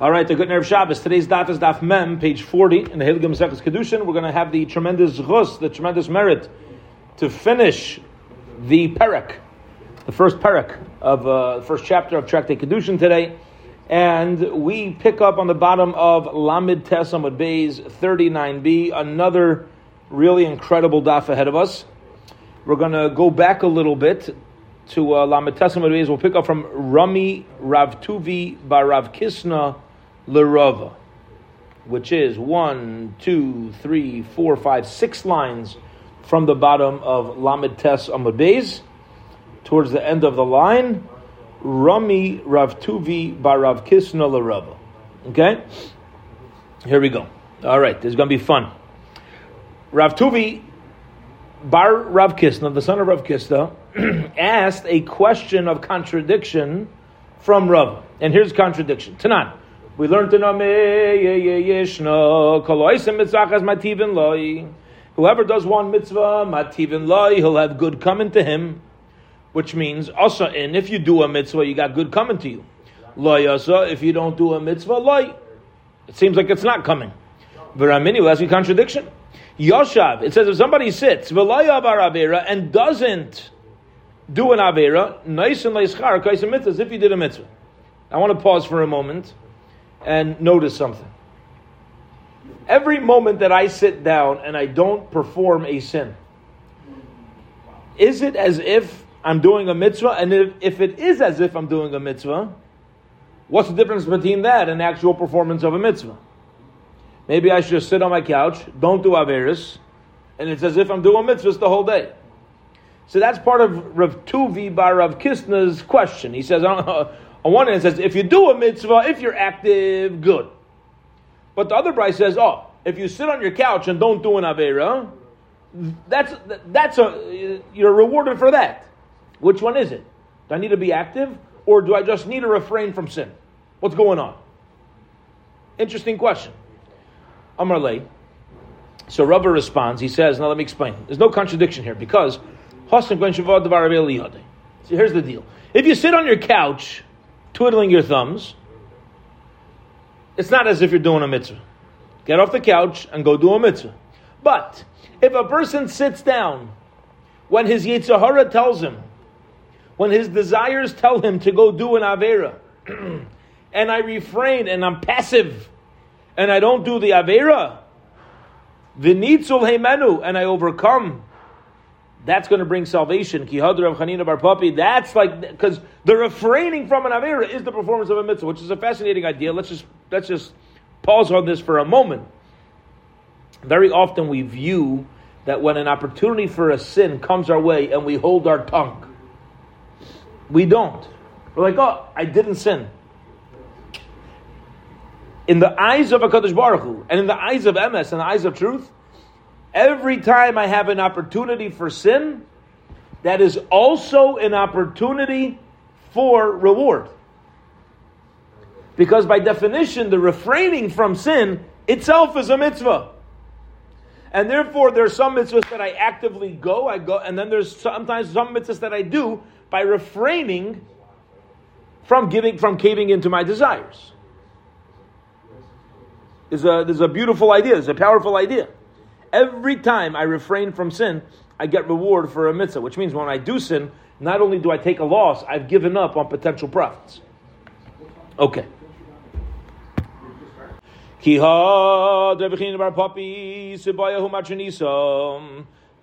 All right, the good nerve Shabbos. Today's daf is daf mem, page 40 in the Hilgim Sechus Kedushin. We're going to have the tremendous chus, the tremendous merit to finish the parak, the first parak of uh, the first chapter of Tractate Kedushin today. And we pick up on the bottom of Lamid Tesamud Bays 39b, another really incredible daf ahead of us. We're going to go back a little bit to uh, Lamid Tesamud Bays. We'll pick up from Rami Rav Tuvi Bar Rav Kisna Lerava, which is one, two, three, four, five, six lines from the bottom of Lamed Tes Amud towards the end of the line, Rami Rav Tuvi Bar Rav Kisna Lerava. Okay? Here we go. All right, this is going to be fun. Ravtuvi Bar Rav Kisna, the son of Rav Kisna, asked a question of contradiction from Rav. And here's contradiction. Tanan. We learned in Whoever does one mitzvah, mativin loy, he'll have good coming to him. Which means, also, and if you do a mitzvah, you got good coming to you. Loy asa, if you don't do a mitzvah, loy. It seems like it's not coming. Veramini, well, that's a contradiction. Yoshav, it says if somebody sits, and doesn't do an avera, nice and leischar, kaisim mitzvah, as if he did a mitzvah. I want to pause for a moment and notice something. Every moment that I sit down and I don't perform a sin, is it as if I'm doing a mitzvah? And if, if it is as if I'm doing a mitzvah, what's the difference between that and actual performance of a mitzvah? Maybe I should just sit on my couch, don't do Averis, and it's as if I'm doing mitzvahs the whole day. So that's part of Rav Tuvi by Rav Kisna's question. He says, on one hand, it says, if you do a mitzvah, if you're active, good. But the other braisa says, oh, if you sit on your couch and don't do an Avera, that's, that's a, you're rewarded for that. Which one is it? Do I need to be active or do I just need to refrain from sin? What's going on? Interesting question. Amar So Rabbi responds, he says, now let me explain. There's no contradiction here because so here's the deal. If you sit on your couch twiddling your thumbs, it's not as if you're doing a mitzvah. Get off the couch and go do a mitzvah. But if a person sits down when his Yitzhahara tells him, when his desires tell him to go do an Avera, and I refrain and I'm passive and I don't do the Avera, Vinitzul Heimenu, and I overcome that's going to bring salvation. Kihadra of Chanina Bar Papi. That's like because the refraining from an avera is the performance of a mitzvah, which is a fascinating idea. Let's just let's just pause on this for a moment. Very often we view that when an opportunity for a sin comes our way and we hold our tongue, we don't. We're like, oh, I didn't sin. In the eyes of a Kadosh Baruch Hu, and in the eyes of MS and the eyes of truth, Every time I have an opportunity for sin, that is also an opportunity for reward. Because by definition, the refraining from sin itself is a mitzvah. And therefore, there are some mitzvahs that I actively go, I go, and then there's sometimes some mitzvahs that I do by refraining from giving, from caving into my desires. There's a, there's a beautiful idea, there's a powerful idea. Every time I refrain from sin, I get reward for a mitzvah, which means when I do sin, not only do I take a loss, I've given up on potential profits. Okay.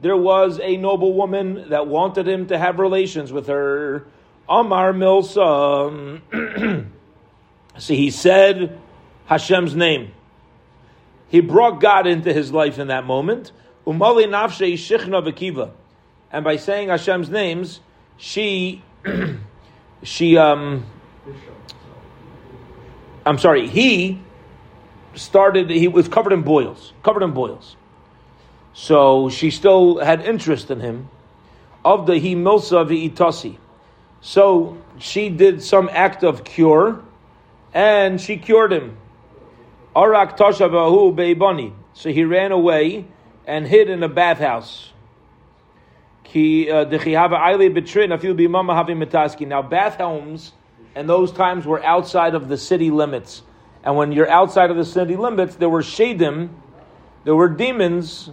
There was a noble woman that wanted him to have relations with her. Amar Milsa. See, he said Hashem's name. He brought God into his life in that moment. Umali v'kiva. And by saying Hashem's names, she, she, um, I'm sorry, he started, he was covered in boils, covered in boils. So she still had interest in him. Of the he milsa v'itasi. So she did some act of cure, and she cured him. Arak Toshabahu Beibani. So he ran away and hid in a bathhouse. Uh, now, bath homes in those times were outside of the city limits. And when you're outside of the city limits, there were shadim, there were demons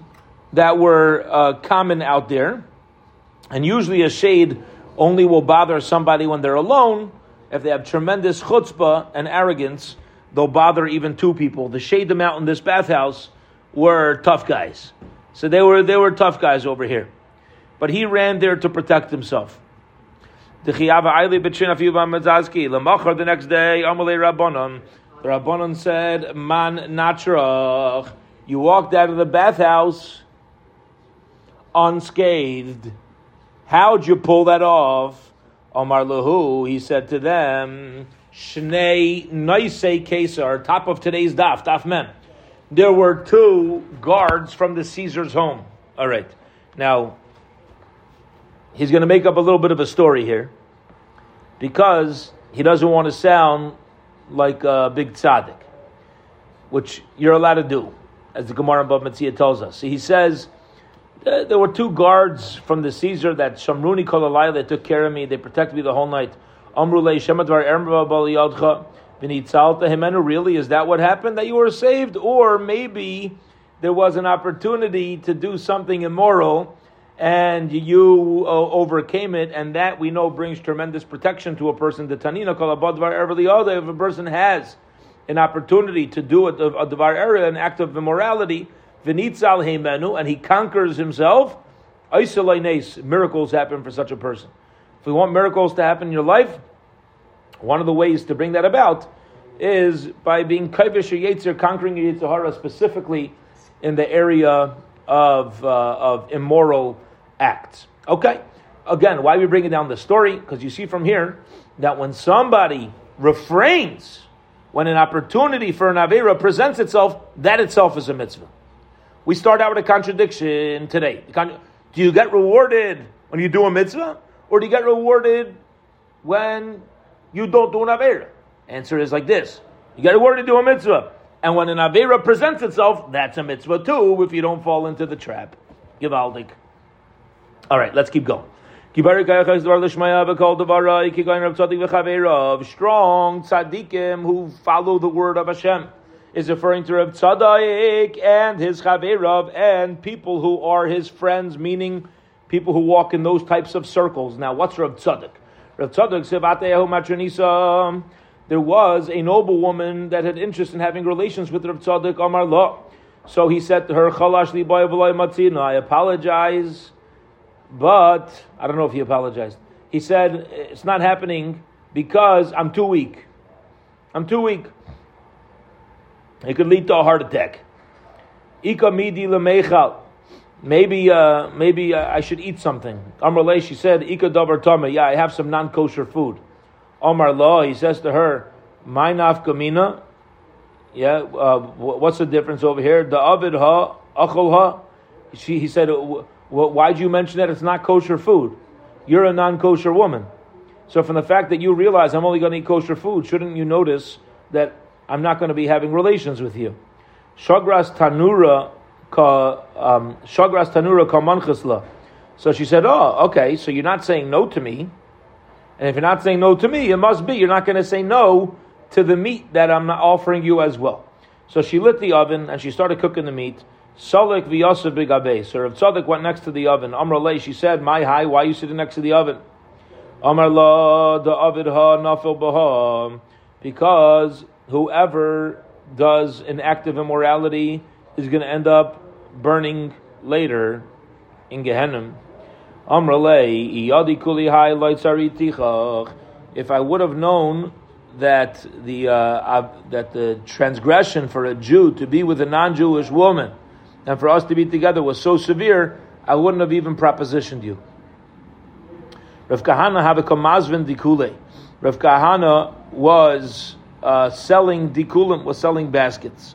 that were uh, common out there. And usually a shade only will bother somebody when they're alone. If they have tremendous chutzpah and arrogance, they'll bother even two people. The shadim out in this bathhouse were tough guys. So they were, they were tough guys over here. But he ran there to protect himself. The next day, Rabbanon, the Rabbanon said, Man natrach, you walked out of the bathhouse unscathed. How'd you pull that off? Omar Lahu, he said to them, Shnei Naisei Kesar, top of today's daf, daf mem. There were two guards from the Caesar's home. All right. Now, he's going to make up a little bit of a story here because he doesn't want to sound like a big tzaddik, which you're allowed to do, as the Gemara Bava Metzia tells us. He says, there were two guards from the Caesar that Shamruni Kolalai they took care of me. They protected me the whole night. Amrulei Shemadvar Ermva Himenu, really? Is that what happened? That you were saved? Or maybe there was an opportunity to do something immoral and you uh, overcame it, and that we know brings tremendous protection to a person. The Tanina if a person has an opportunity to do a, a, Dvar area, an act of immorality, v'nitzal heimenu, and he conquers himself, miracles happen for such a person. If we want miracles to happen in your life, one of the ways to bring that about is by being kaivish or yetzer, conquering your yitzhara specifically in the area of, uh, of immoral acts. Okay, again, why are we bring it down the story? Because you see from here that when somebody refrains, when an opportunity for an Avera presents itself, that itself is a mitzvah. We start out with a contradiction today. Do you get rewarded when you do a mitzvah? Or do you get rewarded when you don't do an Avera? Answer is like this. You get rewarded to do a mitzvah. And when an Avera presents itself, that's a mitzvah too, if you don't fall into the trap. Givaldik. All right, let's keep going. Strong tzaddikim who follow the word of Hashem is referring to Rav Tzadok and his Chaverav and people who are his friends, meaning people who walk in those types of circles. Now, what's Rav Tzadok? Rav Tzadok said, there was a noble woman that had interest in having relations with Rav Tzadok Amar La. So he said to her, Chalash I apologize, but I don't know if he apologized. He said, it's not happening because I'm too weak. I'm too weak. It could lead to a heart attack. Ika midi. Maybe, uh, maybe uh, I should eat something. Amar she said, Ika davar tama. Yeah, I have some non-kosher food. Omar law, he says to her, my nafkamina. Yeah, uh, what's the difference over here? The avid ha, achol ha. She, he said, why'd you mention that it's not kosher food? You're a non-kosher woman. So from the fact that you realize I'm only going to eat kosher food, shouldn't you notice that I'm not going to be having relations with you. Shagras tanura Um, shagras tanura ka manchasla. So she said, "Oh, okay. So you're not saying no to me, and if you're not saying no to me, it must be you're not going to say no to the meat that I'm not offering you as well." So she lit the oven and she started cooking the meat. Salik v'yosef b'gabe. So Rav Tzadok went next to the oven. Amr lay, she said, "My high, why are you sitting next to the oven?" Amr la the ovid ha nafil b'ha because whoever does an act of immorality is going to end up burning later in Gehenna. If I would have known that the uh, uh, that the transgression for a Jew to be with a non-Jewish woman and for us to be together was so severe, I wouldn't have even propositioned you. Rav Kahana. Rav Kahana was uh, selling dikulim, was selling baskets.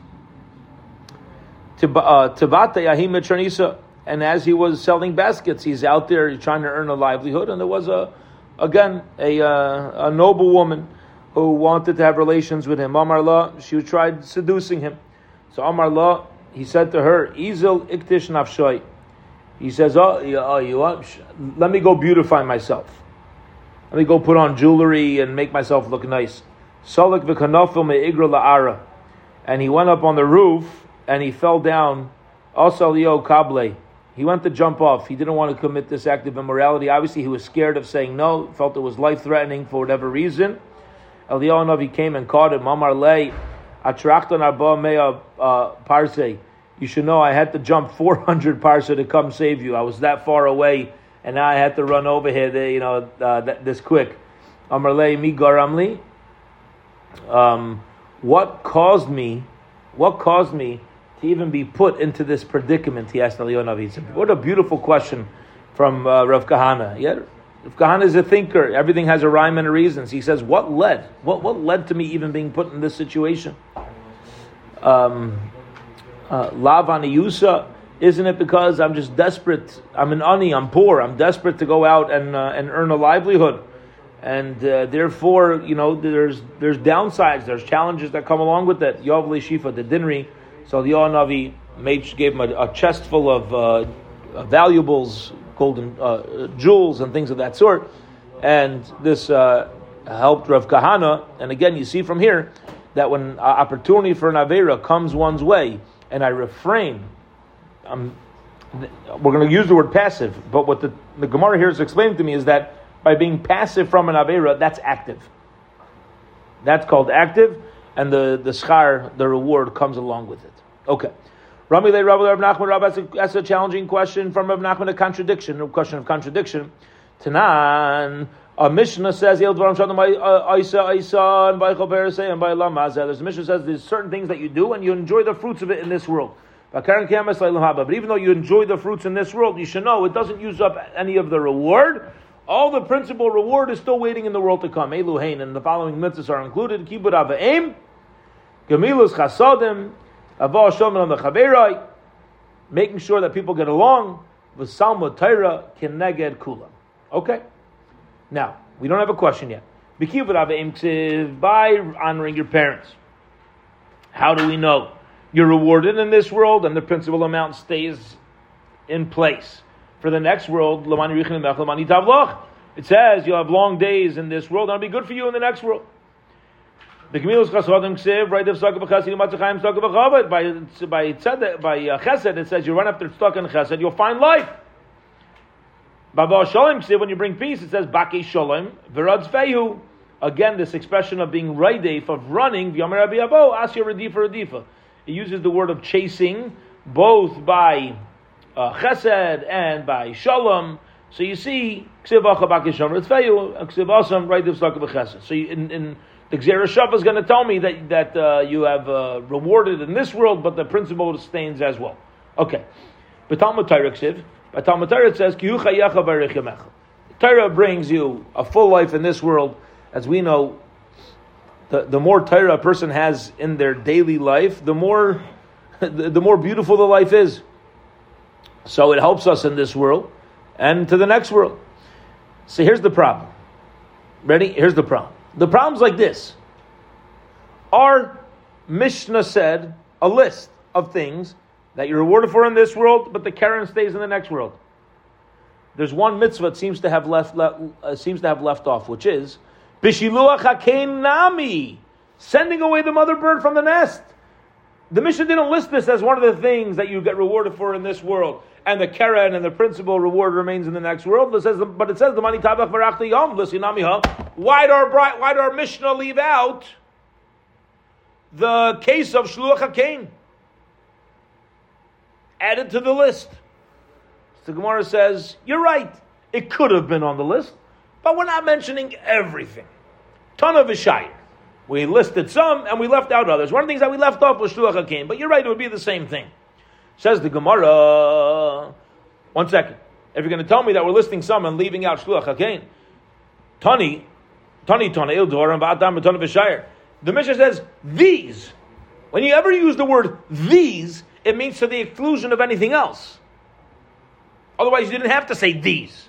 Uh, and as he was selling baskets, he's out there trying to earn a livelihood. And there was a, again, a, uh, a noble woman who wanted to have relations with him. Amar La, she tried seducing him. So Amar La, he said to her, Izil iktish nafshoy. He says, oh, you, oh, you want, let me go beautify myself. Let me go put on jewelry and make myself look nice. Salik v'kanofil me'igra la'ara. And he went up on the roof and he fell down. Also, Kable. He went to jump off. He didn't want to commit this act of immorality. Obviously, he was scared of saying no, felt it was life threatening for whatever reason. Eliyahu came and caught him. Mamar lay, atrakton arba mea uh, parse. You should know I had to jump 400 parse to come save you. I was that far away, and now I had to run over here, you know, uh, this quick. Amar lay mi garamli. Um, what caused me? What caused me to even be put into this predicament? He asked Eliyahu. What a beautiful question from uh, Rav Kahana. Yeah, Rav Kahana is a thinker. Everything has a rhyme and a reason. So he says, "What led? What what led to me even being put in this situation?" Um, uh, Yusa, isn't it because I'm just desperate? I'm an ani. I'm poor. I'm desperate to go out and uh, and earn a livelihood, and uh, therefore, you know, there's there's downsides. There's challenges that come along with that. Yov Shifa the dinri. So the Navi made gave him a, a chest full of uh, valuables, golden uh, jewels, and things of that sort. And this uh, helped Rav Kahana. And again, you see from here that when opportunity for an avera comes one's way, and I refrain, um, we're going to use the word passive. But what the, the Gemara here is explaining to me is that by being passive from an avera, that's active. That's called active, and the the schar, the reward, comes along with it. Okay. Rami Le Rabbi Rav Nachman Rav that's a challenging question from Rav Nachman, a contradiction, a question of contradiction. Tanan, a Mishnah says, There's a Mishnah says there's certain things that you do and you enjoy the fruits of it in this world. But even though you enjoy the fruits in this world, you should know it doesn't use up any of the reward. All the principal reward is still waiting in the world to come. Eluhain and the following mitzvahs are included. Kibud Ava'im, Gemilus Chasodim, making sure that people get along, V'salma Torah Keneged Kula. Okay? Now, we don't have a question yet. By honoring your parents. How do we know? You're rewarded in this world and the principal amount stays in place. For the next world, it says you'll have long days in this world and it'll be good for you in the next world. The Gemilas Chasodim Ksiv, right of Tzaka B'Chassid, Matzachayim Tzaka B'Chavod. By, by, tzedek, by uh, Chesed, it says you run after Tzaka and Chesed, you'll find life. Baba Shalom Ksiv, when you bring peace, it says Baki Shalom, V'Radz Fehu. Again, this expression of being raidef, of running, V'Yomer Rabbi Abo, Asya Radifa Radifa. It uses the word of chasing, both by uh, Chesed and by Shalom. So you see, Ksiv Acha Baki Shalom, Radz Fehu, Ksiv Asam, of Tzaka B'Chesed. So in, in the is going to tell me that, that uh, you have uh, rewarded in this world, but the principle stains as well. Okay. But Talmud Torah but Talmud Torah says, Torah brings you a full life in this world. As we know, the, the more Torah a person has in their daily life, the more, the, the more beautiful the life is. So it helps us in this world and to the next world. So here's the problem. Ready? Here's the problem. The problem's like this. Our Mishnah said a list of things that you're rewarded for in this world, but the keren stays in the next world. There's one mitzvah that seems to have left, uh, seems to have left off, which is bishiluach nami, sending away the mother bird from the nest. The Mishnah didn't list this as one of the things that you get rewarded for in this world and the keren and the principal reward remains in the next world. It says, but it says the money tabach varachti yom Why did our why did our Mishnah leave out the case of shluach hakein? Added to the list. The Gemara says, you're right. It could have been on the list, but we're not mentioning everything. Ton of Ishayir. We listed some and we left out others. One of the things that we left off was Shluach HaKain, but you're right, it would be the same thing. Says the Gemara. One second. If you're going to tell me that we're listing some and leaving out Shluach Hakain, Tani, Tani and Ba'atam Tani V'Shayir. The Mishnah says these. When you ever use the word these, it means to the exclusion of anything else. Otherwise, you didn't have to say these.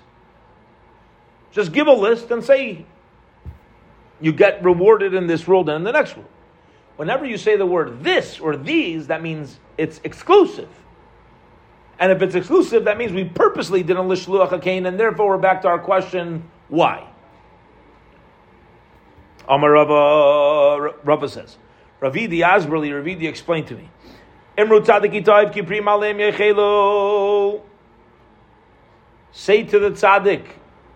Just give a list and say you get rewarded in this world and in the next world. Whenever you say the word this or these, that means it's exclusive. And if it's exclusive, that means we purposely didn't list Shluach HaKain, and therefore we're back to our question, why? Amar Rava, Rava says, Ravidi Asberli, Ravidi explained to me. Imru tzaddik yechelo. Say to the tzaddik,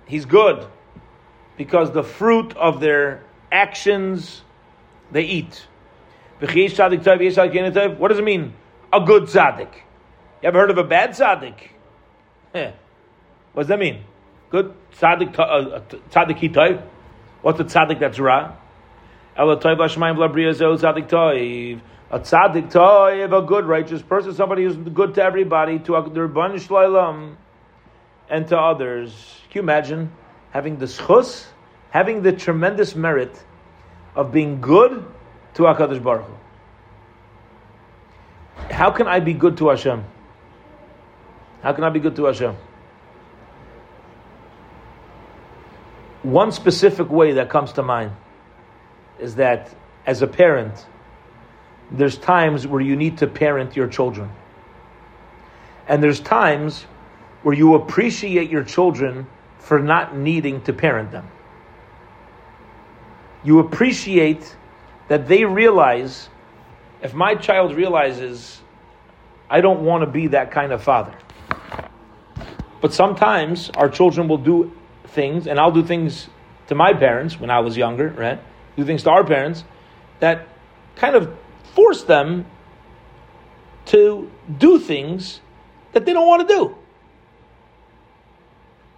he's good, because the fruit of their actions they eat. What does it mean? A good tzaddik. You ever heard of a bad tzaddik? what does that mean? Good tzaddik, uh, tzaddik hitayv. What's a tzaddik that's ra? Ela tzaddik toiv. A tzaddik toiv, a good righteous person, somebody who's good to everybody, to the Rabban Shloilam, and to others. Can you imagine having the schus, having the tremendous merit of being good to HaKadosh Baruch Hu? How can I be good to Hashem? How can I be good to Hashem? One specific way that comes to mind is that as a parent, there's times where you need to parent your children. And there's times where you appreciate your children for not needing to parent them. You appreciate that they realize, if my child realizes, I don't want to be that kind of father. But sometimes our children will do things, and I'll do things to my parents when I was younger, right? Do things to our parents that kind of force them to do things that they don't want to do.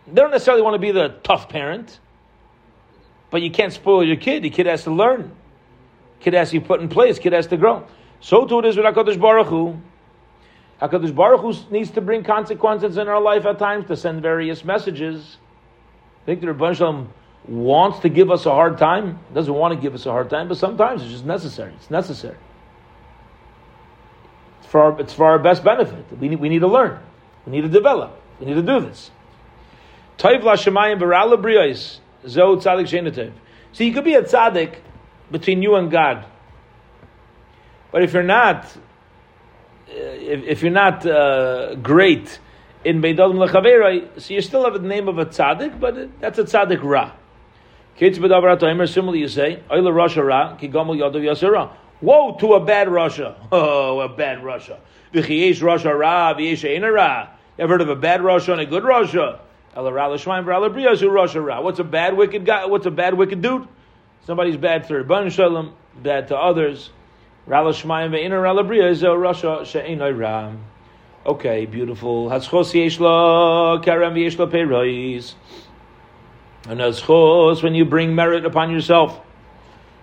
They don't necessarily want to be the tough parent, but you can't spoil your kid. The kid has to learn. Kid has to be put in place. Kid has to grow. So too it is with Hakadosh Baruch Hu. Hakadosh Baruch Hu needs to bring consequences in our life at times to send various messages. Think the Rebbe Shalom wants to give us a hard time, doesn't want to give us a hard time, but sometimes it's just necessary. It's necessary. It's for our, it's for our best benefit. We need, we need to learn. We need to develop. We need to do this. So you could be a tzaddik between you and God, but if you're not, if, if you're not uh, great in Beidol Lechavera, so you still have the name of a tzaddik, but that's a tzaddik ra. Kids b'davrat similarly you say, Oila Rasha ra, ki gomel yadav yasera. Woe to a bad rasha. Oh, a bad rasha. V'chiyesh rasha ra, v'yesh eina ra. You ever heard of a bad rasha and a good rasha? What's a bad wicked guy? What's a bad wicked dude? Somebody's bad to Rabban Shalom, bad to others. Rala Shemaim ve'ina Rala Bria rasha she'enoi ram. Okay, beautiful. Haschos yeshla karam. And when you bring merit upon yourself.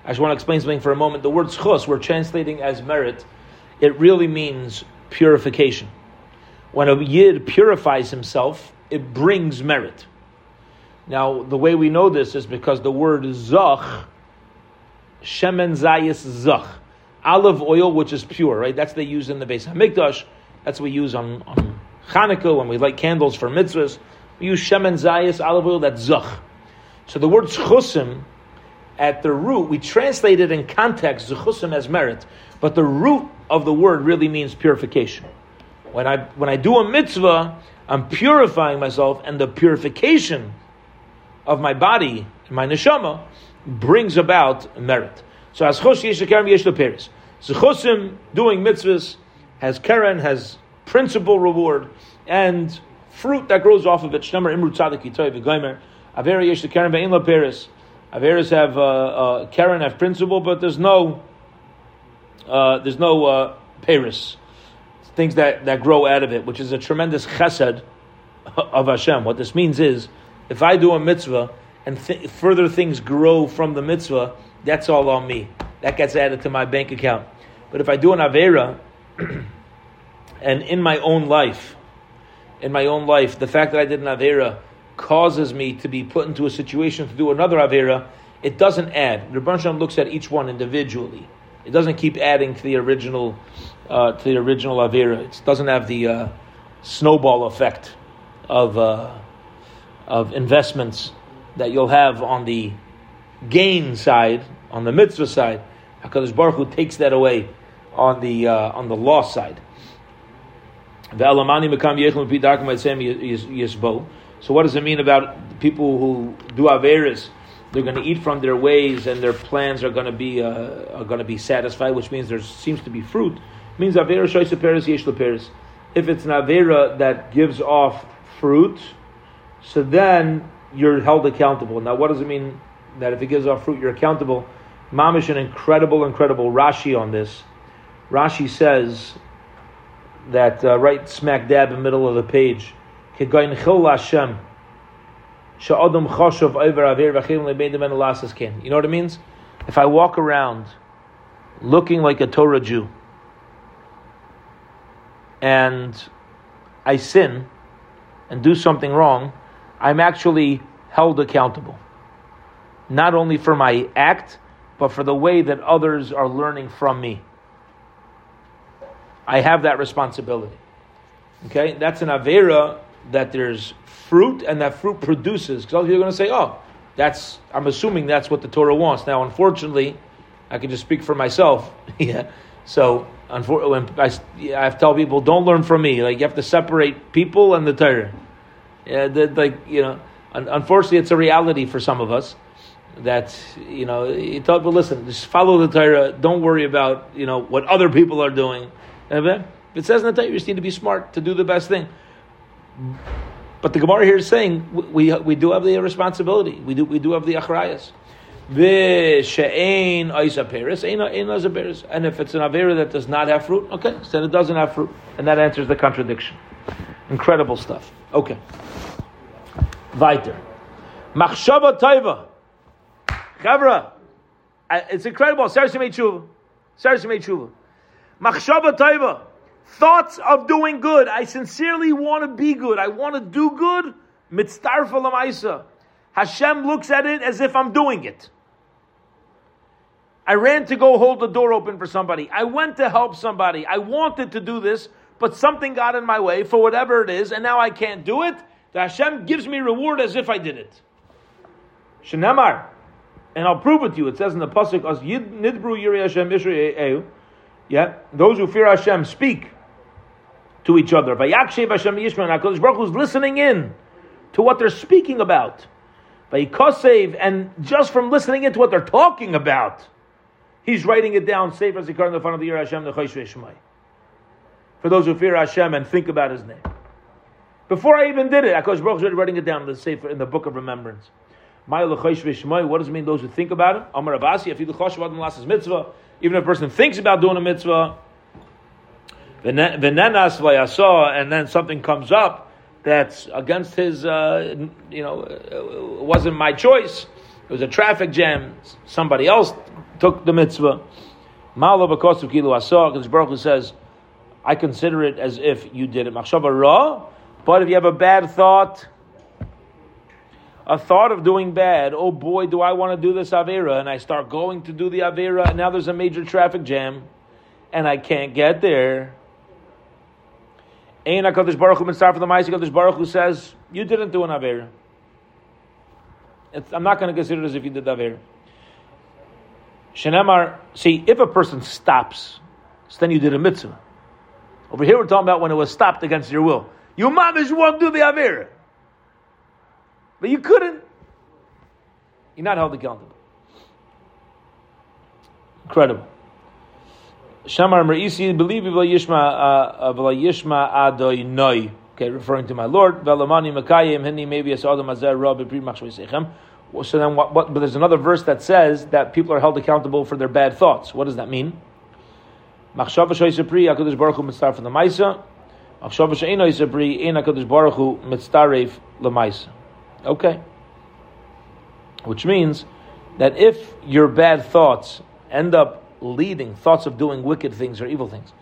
I just want to explain something for a moment. The word schos we're translating as merit. It really means purification. When a yid purifies himself, it brings merit. Now, the way we know this is because the word zach, shemen zayis zach, olive oil, which is pure, right? That's they use in the Beis Hamikdash. That's what we use on, on Hanukkah when we light candles for mitzvahs. We use shemen zayis, olive oil, that's zach. So the word chusim, at the root, we translate it in context, zechusim as merit, but the root of the word really means purification. When I, when I do a mitzvah, I'm purifying myself, and the purification of my body, my neshama, brings about merit. So as chosh yesh yesh peris. So chosim doing mitzvahs has keren, has principal reward, and fruit that grows off of it. Shnemer imru tzadik yitoy v'goymer. Avera yesh kerem ve'in lo peris. Averas have uh, uh, keren have principal, but there's no uh, there's no uh, peris things that, that grow out of it, which is a tremendous chesed of Hashem. What this means is, if I do a mitzvah and th- further things grow from the mitzvah, that's all on me. That gets added to my bank account. But if I do an avera, and in my own life, in my own life, the fact that I did an avera causes me to be put into a situation to do another avera, it doesn't add. Rebbe looks at each one individually. It doesn't keep adding to the original uh, to the original Avera. It doesn't have the uh, snowball effect of uh, of investments that you'll have on the gain side, on the mitzvah side. Hakadosh Baruch Hu takes that away on the uh, on the loss side. So what does it mean about people who do averis they're going to eat from their ways, and their plans are going to be uh, are going to be satisfied, which means there seems to be fruit. It means avera shoysa peres yesh peres. If it's an avera that gives off fruit, so then you're held accountable. Now, what does it mean that if it gives off fruit, you're accountable? Mamish, an incredible, incredible Rashi on this. Rashi says that uh, right smack dab in the middle of the page, Hashem. You know what it means? If I walk around looking like a Torah Jew and I sin and do something wrong, I'm actually held accountable. Not only for my act, but for the way that others are learning from me. I have that responsibility. Okay, that's an avera that there's fruit and that fruit produces. Because you're going to say, "Oh, that's." I'm assuming that's what the Torah wants. Now, unfortunately, I can just speak for myself. yeah. So, when I, I have to tell people, don't learn from me. Like you have to separate people and the Torah. Yeah, the, like you know, unfortunately, it's a reality for some of us that you know you tell people listen just follow the Torah don't worry about you know what other people are doing it says in the Torah you just need to be smart to do the best thing but the Gemara here is saying we, we do have the responsibility we do we do have the achrayas and if it's an avera that does not have fruit, okay, then it doesn't have fruit, and that answers the contradiction. Incredible stuff. Okay. Weiter. Machshava taiva. Chavra, uh, it's incredible. Sarsi made tshuva. Made tshuva. Machshava taiva. Thoughts of doing good. I sincerely want to be good. I want to do good. Mitzdarfa lamaisa. Hashem looks at it as if I'm doing it. I ran to go hold the door open for somebody. I went to help somebody. I wanted to do this, but something got in my way for whatever it is, and now I can't do it. The Hashem gives me reward as if I did it. Shenemar and I'll prove it to you. It says in the pasuk, "As Yid nidbru yiri Hashem Israel." Yeah, those who fear Hashem speak to each other. Vayakshev Hashem Yishmael. Hakadosh Baruch Hu's listening in to what they're speaking about. Vayikosev, and just from listening into what they're talking about, he's writing it down. Save as in the front of the year Hashem the. For those who fear Hashem and think about His name. Before I even did it, Hakadosh Baruch Hu writing it down in the Sefer in the book of remembrance. What does it mean? Those who think about it. Amar Abasi, if you mitzvah, even if a person thinks about doing a mitzvah, and then something comes up that's against his, uh, you know, it wasn't my choice. It was a traffic jam. Somebody else took the mitzvah. Ma'ala b'kosav kilu asah. Because Baruch says, I consider it as if you did it. Machshava ra. But if you have a bad thought, a thought of doing bad, oh boy, do I want to do this Avera, and I start going to do the Avera, and now there's a major traffic jam, and I can't get there. Ein Baruch Hu Mitzvah for the Ma'aseh Baruch Hu says, you didn't do an Avera. It's, I'm not going to consider it as if you did the Avera. Shenemar, see, if a person stops, so then you did a mitzvah. Over here we're talking about when it was stopped against your will. You mamish won't do the Avera. But you couldn't. You're not held accountable. Incredible. Shamar Merisi, believe Yishma uh, uh, Yishma Adoy Noi. Okay, referring to my Lord. Velamani Makayim Hini maybe as Adam Rabbi Pri So then, what, what, but there's another verse that says that people are held accountable for their bad thoughts. What does that mean? Machshava Shoy Hakadosh Baruch Hu mitzvah from the Maisa. Machshava Sheino Sepri, Ein Hakadosh Baruch Hu mitzvah lemaisa. Okay. Which means that if your bad thoughts end up leading, thoughts of doing wicked things or evil things,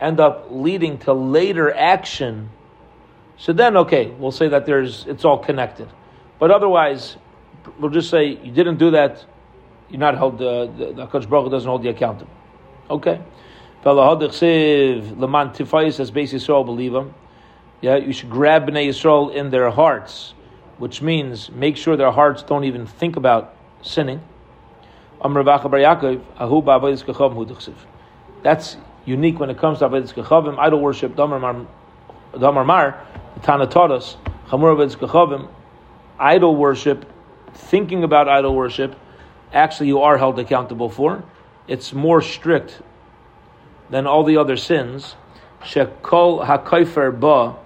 end up leading to later action, so then, okay, we'll say that there's, it's all connected. But otherwise, we'll just say you didn't do that, you're not held, uh, the, the Kodesh Baruch doesn't hold you accountable. Okay? Leman Tifayis as Beis Yisrael believe him. Yeah, you should grab Bnei Yisrael in their hearts which means make sure their hearts don't even think about sinning. That's unique when it comes to Avedis Kechavim, idol worship, Damar Mar, Tana taught us, idol worship thinking about idol worship, actually you are held accountable for. It's more strict than all the other sins. Shekol hakaifer ba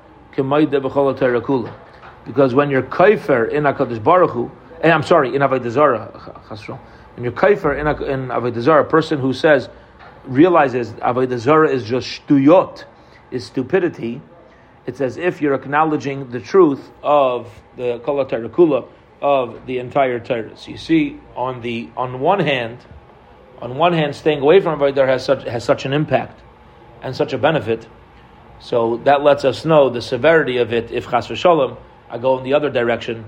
because when you're kaifer in Hakadosh Baruch Hu, and eh, I'm sorry, in Avodah Zarah, when you're kaifer in, in Avodah Zarah, a person who says realizes Avodah Zarah is just shtuyot, is stupidity. It's as if you're acknowledging the truth of the Kol Kula of the entire Torah. So you see, on the on one hand, on one hand, staying away from Avodah has such has such an impact and such a benefit. So that lets us know the severity of it. If Chas v'Shalom, I go in the other direction,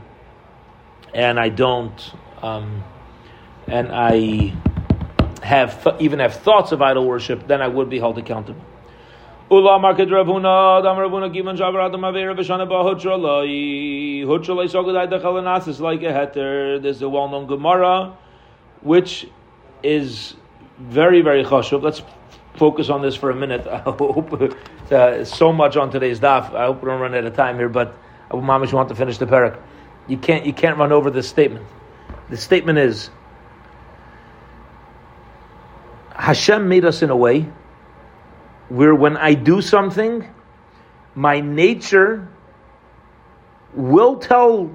and I don't, um, and I have even have thoughts of idol worship, then I would be held accountable. Ula market Ravuna, Dam Ravuna Givan Shavar Adam Avera Vishana Bahutralai. Hutralai Sogadai is like a heter. There's a well known Gemara, which is very, very chashuv. Let's focus on this for a minute. I hope uh, so much on today's daf. I hope we don't run out of time here, but mamish want to finish the parak. You can't you can't run over this statement. The statement is Hashem made us in a way where when I do something, my nature will tell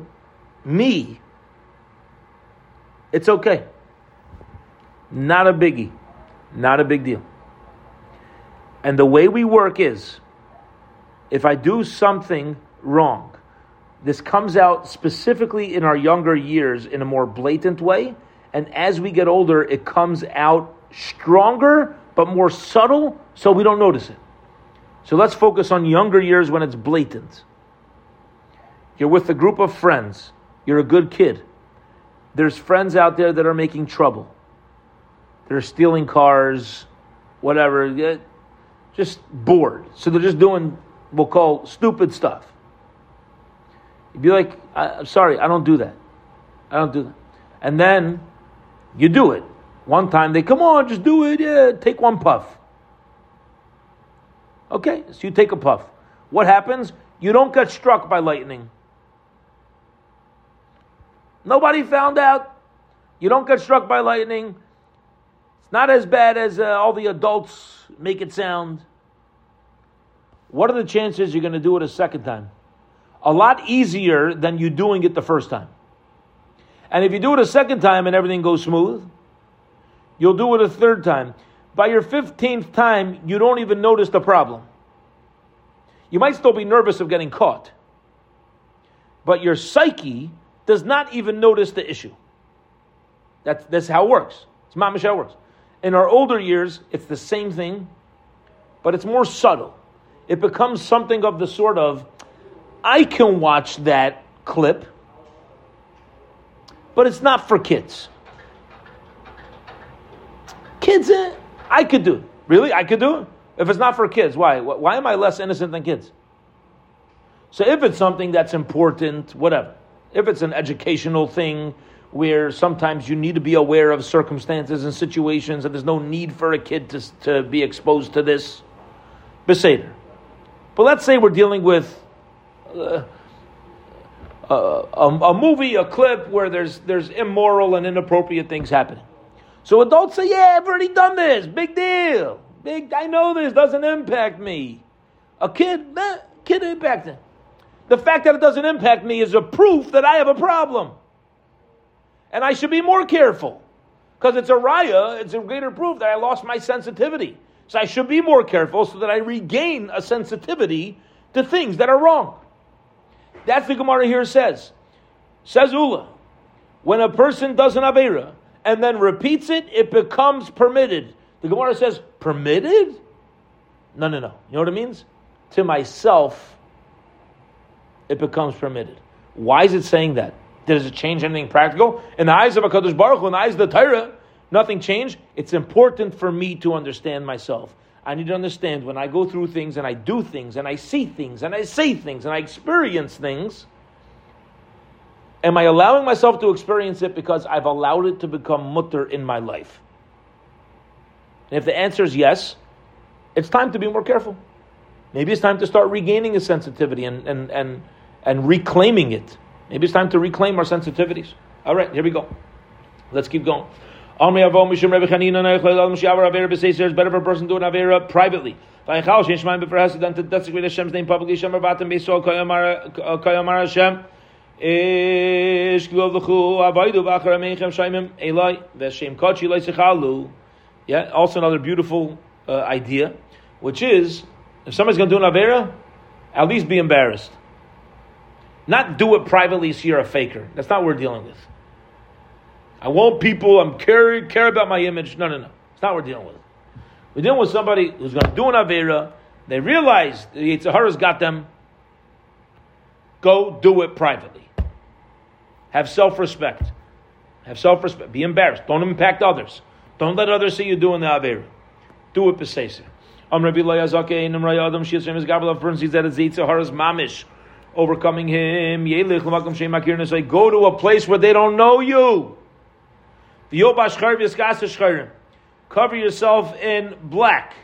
me it's okay. Not a biggie. Not a big deal. And the way we work is if I do something wrong, this comes out specifically in our younger years in a more blatant way. And as we get older, it comes out stronger but more subtle so we don't notice it. So let's focus on younger years when it's blatant. You're with a group of friends, you're a good kid. There's friends out there that are making trouble. They're stealing cars, whatever just bored. So they're just doing, we'll call stupid stuff. You'd be like, I'm sorry, I don't do that. I don't do that. And then you do it. One time they come on, just do it. Yeah, take one puff. Okay, so you take a puff. What happens? You don't get struck by lightning. Nobody found out. You don't get struck by lightning. It's not as bad as uh, all the adults make it sound. What are the chances you're going to do it a second time? A lot easier than you doing it the first time. And if you do it a second time and everything goes smooth, you'll do it a third time. By your 15th time, you don't even notice the problem. You might still be nervous of getting caught, but your psyche does not even notice the issue. That's, that's how it works. It's mamish it works. In our older years, it's the same thing, but it's more subtle. It becomes something of the sort of, I can watch that clip, but it's not for kids. Kids, eh, I could do. Really? I could do it? If it's not for kids, why? Why am I less innocent than kids? So if it's something that's important, whatever. If it's an educational thing, where sometimes you need to be aware of circumstances and situations, and there's no need for a kid to, to be exposed to this. Beseder. But let's say we're dealing with a, a, movie, a clip where there's, there's immoral and inappropriate things happening. So adults say, Yeah, I've already done this. Big deal. Big, I know this doesn't impact me. A kid, kid impacted. The fact that it doesn't impact me is a proof that I have a problem. And I should be more careful. Because it's a raya, it's a greater proof that I lost my sensitivity. So I should be more careful so that I regain a sensitivity to things that are wrong. That's the Gemara here says. Says Ula, when a person does an Avera and then repeats it, it becomes permitted. The Gemara says, permitted? No, no, no. You know what it means? To myself, it becomes permitted. Why is it saying that? Does it change anything practical? In the eyes of a Kadosh Baruch Hu, in the eyes of the Torah, nothing changed. It's important for me to understand myself. I need to understand when I go through things and I do things and I see things and I say things and I experience things. Am I allowing myself to experience it because I've allowed it to become mutter in my life? And if the answer is yes, it's time to be more careful. Maybe it's time to start regaining a sensitivity and, and, and, and reclaiming it. Maybe it's time to reclaim our sensitivities. All right, here we go. Let's keep going. Amri Mishum Rebbe Chanina Avera. It's better for a person doing Avera privately. Shein desecrate Hashem's name publicly. Shemar Batim Beisol Kayamar Hashem. Ish V'Achar Ameichem Eloi V'Shem Kochi Eloi Sechalu. Yeah, also another beautiful uh, idea, which is if somebody's going to do an Avera, at least be embarrassed. Not do it privately so you're a faker. That's not what we're dealing with. I want people, I'm care, care about my image. No, no, no. It's not what we're dealing with. We're dealing with somebody who's going to do an Avera. They realize the Yitzhahara's got them. Go do it privately. Have self respect. Have self respect. Be embarrassed. Don't impact others. Don't let others see you doing the Avera. Do it Pesesa. Am Rabbi Layazake, Nam Rayadam, Shias Gabala, for instance, that is Yitzhahara's mamish overcoming him. Go to a place where they don't know you. Cover yourself in black.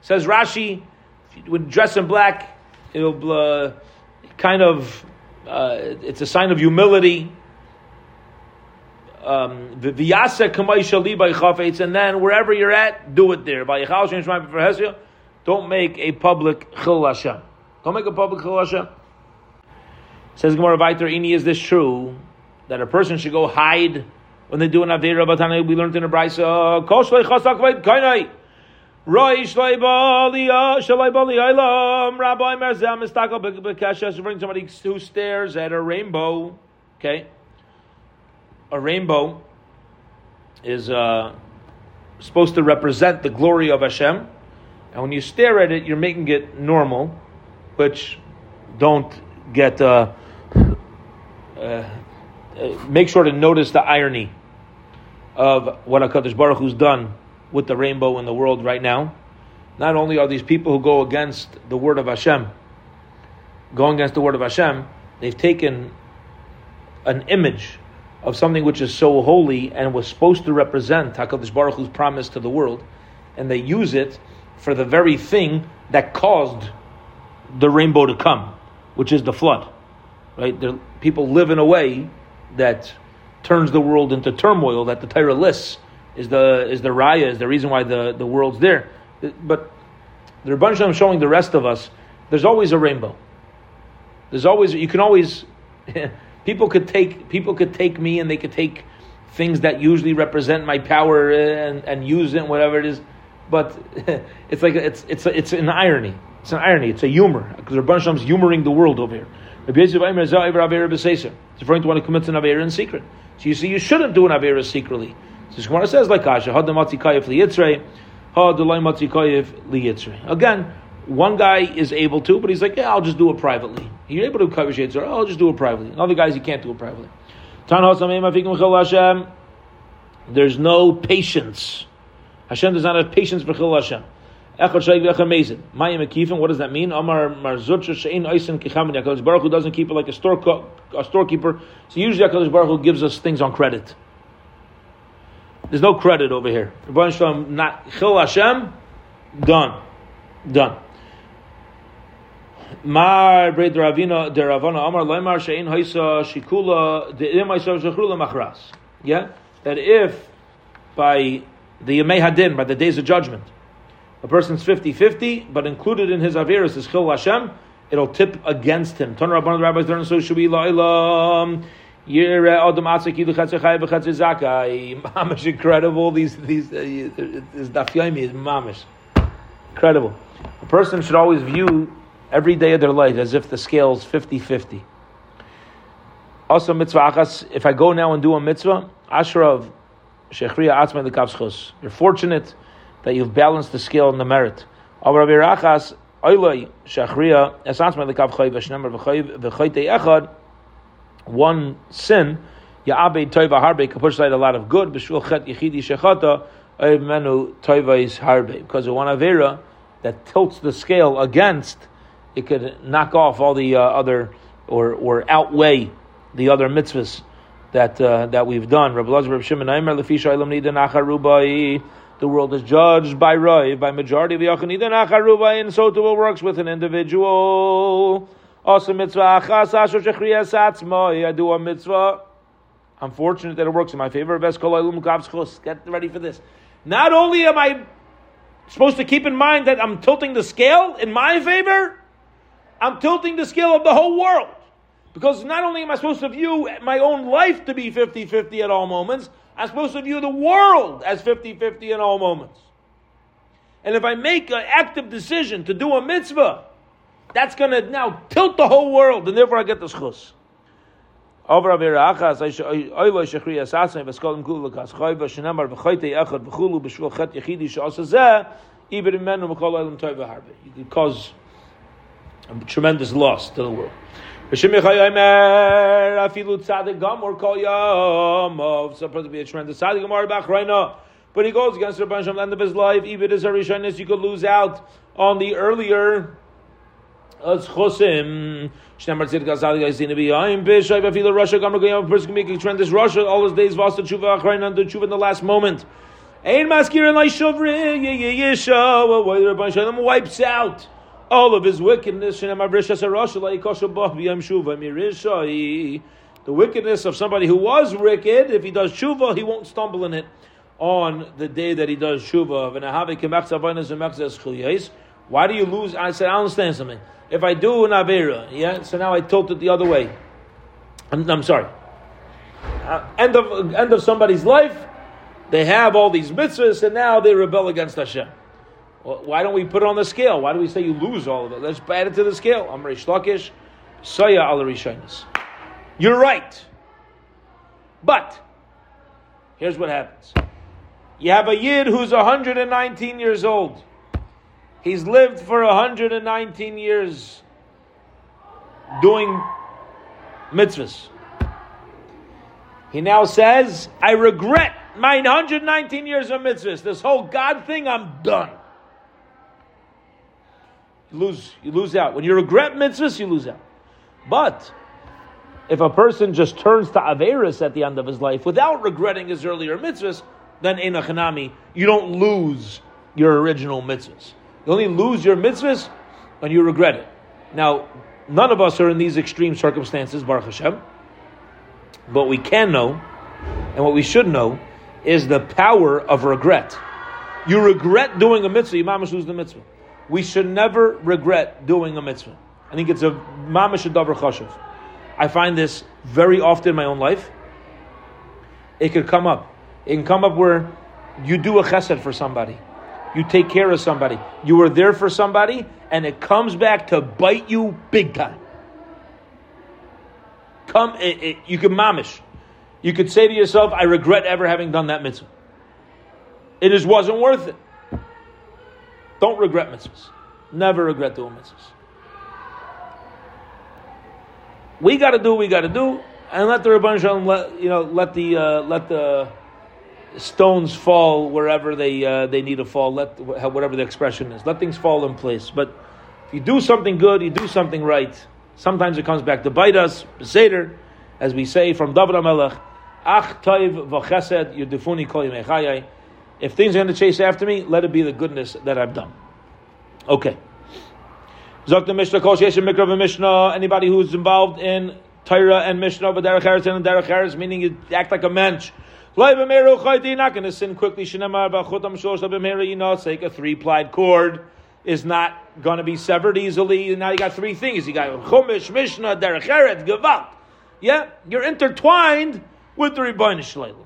Says Rashi, if you would dress in black, it'll uh, kind of, uh, it's a sign of humility. Um, and then wherever you're at, do it there. Don't make a public chil Don't make a public chil Says Gemara Viter, is this true that a person should go hide when they do an Avera Batana? We learned in a Braisa, Koshlei Chasak Vait Kainai. Roy Shlei Bali Shalai Bali Ilam Rabbi Merzam Mistakal Bekesha bring somebody who stares at a rainbow. Okay, a rainbow is uh, supposed to represent the glory of Hashem, and when you stare at it, you're making it normal, which don't get. Uh, uh, make sure to notice the irony of what Hakadosh Baruch Hu's done with the rainbow in the world right now. Not only are these people who go against the word of Hashem, going against the word of Hashem, they've taken an image of something which is so holy and was supposed to represent Hakadosh Baruch Hu's promise to the world, and they use it for the very thing that caused the rainbow to come, which is the flood. Right? They're, people live in a way that turns the world into turmoil that the Torah lists is the is the raya is the reason why the, the world's there. But the Rebbe Shalom showing the rest of us there's always a rainbow. There's always you can always people could take people could take me and they could take things that usually represent my power and, and use it whatever it is. But it's like it's it's it's an irony. It's an irony. It's a humor because Rebbe Shalom's humoring the world over here. It's referring to one who commits an Avera in secret. So you see, you shouldn't do an Avera secretly. So Gemara says like Kasha, Had Kayef Liyitzrei, Had Delay Matzi Liyitzrei. Again, one guy is able to, but he's like, yeah, I'll just do it privately. You're able to cover Yitzrei, oh, I'll just do it privately. And other guys, you can't do it privately. There's no patience. Hashem does not have patience for Chil Hashem. Echad Shaykh V'Echad Mezid. Mayim Akifim, what does that mean? Amar Marzutcha Shein Oisin Kichamin. HaKadosh Baruch Hu doesn't keep it like a, store, a storekeeper. So usually HaKadosh Baruch Hu gives us things on credit. There's no credit over here. Rabban Shalom, not Chil Hashem, done. Done. Mar Brei Deravina Deravana Amar Leimar Shein Haisa Shikula De'im Haisa Shechula Machras. Yeah? That if by the Yemei Hadin, by the days of judgment, a person's 50-50, but included in his Averis is Chil Hashem, it'll tip against him. Ton Rabban the rabbis learn so should be la'ilam. Mamish incredible. These these uh, this dafyomi is mamish incredible. A person should always view every day of their life as if the scale is 50-50. Also mitzvah achas. If I go now and do a mitzvah, ashrav shechriya atzma lekavschos. You're fortunate that you've balanced the scale and the merit. One sin, Ya'abed Toiva Harbe, can push aside a lot of good. Because of one Avera that tilts the scale against, it could knock off all the uh, other, or, or outweigh the other mitzvahs that uh, that we've done. The world is judged by Rai, by majority of Yachanida Nacharuba, and so too it works with an individual. Also mitzvah achas asher I do a mitzvah I'm fortunate that it works in my favor. Get ready for this. Not only am I supposed to keep in mind that I'm tilting the scale in my favor, I'm tilting the scale of the whole world. Because not only am I supposed to view my own life to be 50 50 at all moments, I'm supposed to view the world as 50 50 in all moments. And if I make an active decision to do a mitzvah, that's going to now tilt the whole world, and therefore I get the schus. You could cause a tremendous loss to the world. Afilu Yom, supposed to be a tremendous Tzadik Gamor Bach Reina, but he goes against the Rabban end of his life, Ibir is a Rishonis, you could lose out on the earlier as chosim. Shnemar tzid gazal gazina b'yayim b'shay b'afila rasha gamra goyim. A person can make a tremendous rasha all his days vasta tshuva achrayin under tshuva in the last moment. Ein maskir and shovri yisha. Why the Rabban Shalom wipes out all of his wickedness. The wickedness of somebody who was wicked, if he does tshuva, he won't stumble in it on the day that he does tshuva. Why do you lose? I said, I understand something. If I do an Avera, yeah, so now I tilt it the other way. I'm, I'm sorry. Uh, end of end of somebody's life, they have all these mitzvahs, and now they rebel against Hashem. Well, why don't we put it on the scale? Why do we say you lose all of it? Let's add it to the scale. I'm Reish Lakish, Saya al. You're right. But here's what happens. You have a yid who's 119 years old. He's lived for 119 years doing mitzvahs. He now says, I regret my 119 years of mitzvahs. This whole God thing, I'm done. You lose, you lose out. When you regret mitzvahs, you lose out. But if a person just turns to Averis at the end of his life without regretting his earlier mitzvahs, then Enochanami, you don't lose your original mitzvahs. You only lose your mitzvahs when you regret it. Now, none of us are in these extreme circumstances, Baruch Hashem. But we can know, and what we should know, is the power of regret. You regret doing a mitzvah, you mamash lose the mitzvah. We should never regret doing a mitzvah. I think it's a mamash davar chashav. I find this very often in my own life. It could come up. It can come up where you do a chesed for somebody you take care of somebody. You were there for somebody, and it comes back to bite you big time. Come, it, it, you can mamish. You could say to yourself, "I regret ever having done that mitzvah. It just wasn't worth it." Don't regret mitzvahs. Never regret doing mitzvahs. We got to do what we got to do, and let the Rabban Shalom let you know let the uh, let the stones fall wherever they uh, they need to fall. Let whatever the expression is, let things fall in place. But if you do something good, you do something right. Sometimes it comes back to bite us. Beseder, as we say from David Amelech, Ach toiv v'chesed yudifuni kol If things are going to chase after me, let it be the goodness that I've done. Okay. Zok the Mishnah kol sheyesh mikra Mishnah. Anybody who's involved in Torah and Mishnah, but derech eretz and derech eretz, meaning you act like a mensch. You're not going to sin quickly. Take a three plied cord is not going to be severed easily. Now you got three things. You got Chumash, Mishnah, Derech Eretz, Gevalt. Yeah, you're intertwined with the Rebbeinu Shleilim.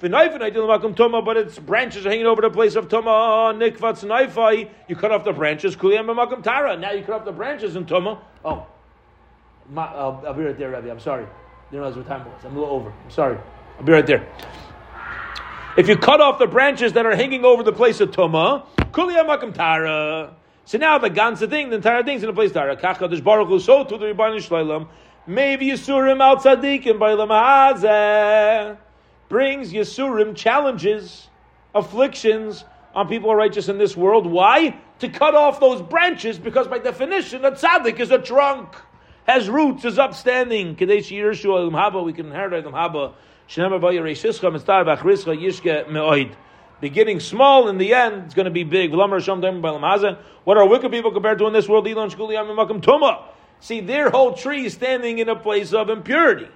But its branches are hanging over the place of Tuma. Nikvatz Naifai. You cut off the branches. Kuliyam Makam Tara. Now you cut off the branches in Tuma. Oh. I'll, uh, I'll, be right there, Rabbi. I'm sorry. Didn't realize what time it was. I'm a little over. I'm sorry. I'll be right there. If you cut off the branches that are hanging over the place of Tuma, Kuliyam Tara. So now the ganze thing, the entire thing's in a place Tara. Kachadish Baruch so to the Rebbeinu Shleilam. Maybe Yisurim al Tzadikim by Lamahazeh brings Yisurim challenges, afflictions on people who are righteous in this world. Why? To cut off those branches, because by definition, a tzaddik is a trunk, has roots, is upstanding. Kadesh Yirshu Elam Haba, we can inherit Elam Haba. Beginning small, in the end, it's going to be big. What are wicked people compared to in this world? See, their whole tree is standing in a place of impurity.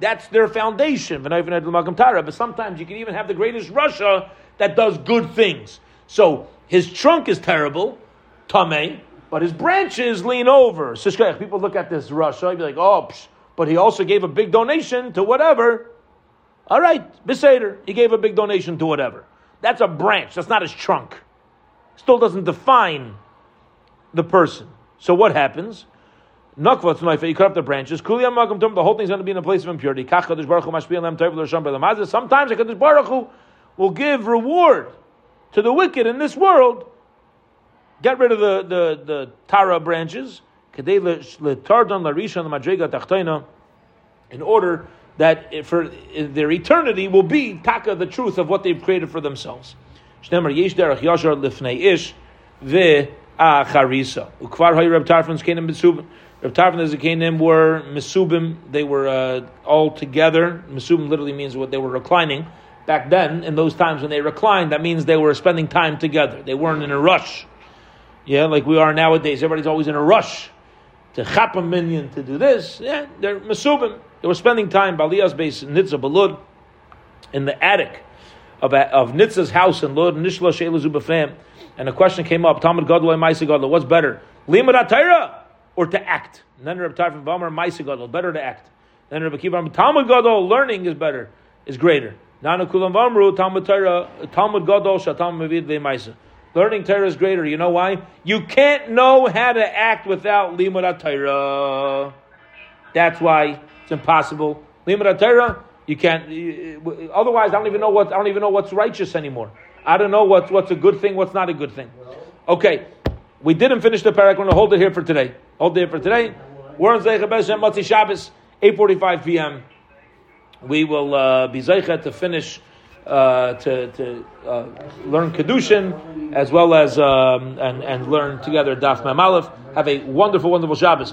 That's their foundation. But sometimes you can even have the greatest rasha that does good things. So his trunk is terrible, tame, but his branches lean over. People look at this rasha, be like, oh, psh, but he also gave a big donation to whatever. All right, Beseder, he gave a big donation to whatever. That's a branch, that's not his trunk. Still doesn't define the person. So what happens? Nakvat's knife, you cut up the branches. Kuliyam magam tum, the whole thing's going to be in a place of impurity. Kach Kadosh Baruch Hu mashpiyam lem tov. Sometimes Kadosh Baruch will give reward to the wicked in this world. Get rid of the the, the tara branches. Kadei l'tardon l'rishon l'madrega tachtoina. In order that for their eternity will be taka the truth of what they've created for themselves. Shnemer yesh derech yashar lifnei ish ve acharisa. Ukvar hay Reb Tarfon's kenim. Reb Tarfon and Zakanim were Mesubim, they were uh, all together. Mesubim literally means what they were reclining. Back then, in those times when they reclined, that means they were spending time together. They weren't in a rush. Yeah, like we are nowadays. Everybody's always in a rush to chap a minion to do this. Yeah, they're Mesubim. They were spending time, Balias base in Nitzah Balud, in the attic of, of Nitzah's house in Lud, Nishla Sheila Zubafam. And a question came up, Talmud and Maisa Gadol, what's better? Limud Atayra or to act. Then Reb Tarfon Vamar Maisa Gadol, better to act. Then Reb Akiva Talmud Gadol, learning is better, is greater. Nana Kulam Vamru Talmud Torah Talmud Gadol Shatam Mavid Maisa. Learning Torah is greater. You know why? You can't know how to act without Limud Torah. That's why it's impossible. Limud Torah, you can't. Otherwise, I don't even know what I don't even know what's righteous anymore. I don't know what's what's a good thing, what's not a good thing. Okay, we didn't finish the parak. We're going to hold it here for today. Hold it here for today. We're on Zeicha Bezhem Matzi Shabbos, 8.45 p.m. We will uh, be Zeicha to finish, uh, to, to uh, learn Kedushin, as well as, um, and, and learn together Daf Mem Have a wonderful, wonderful Shabbos.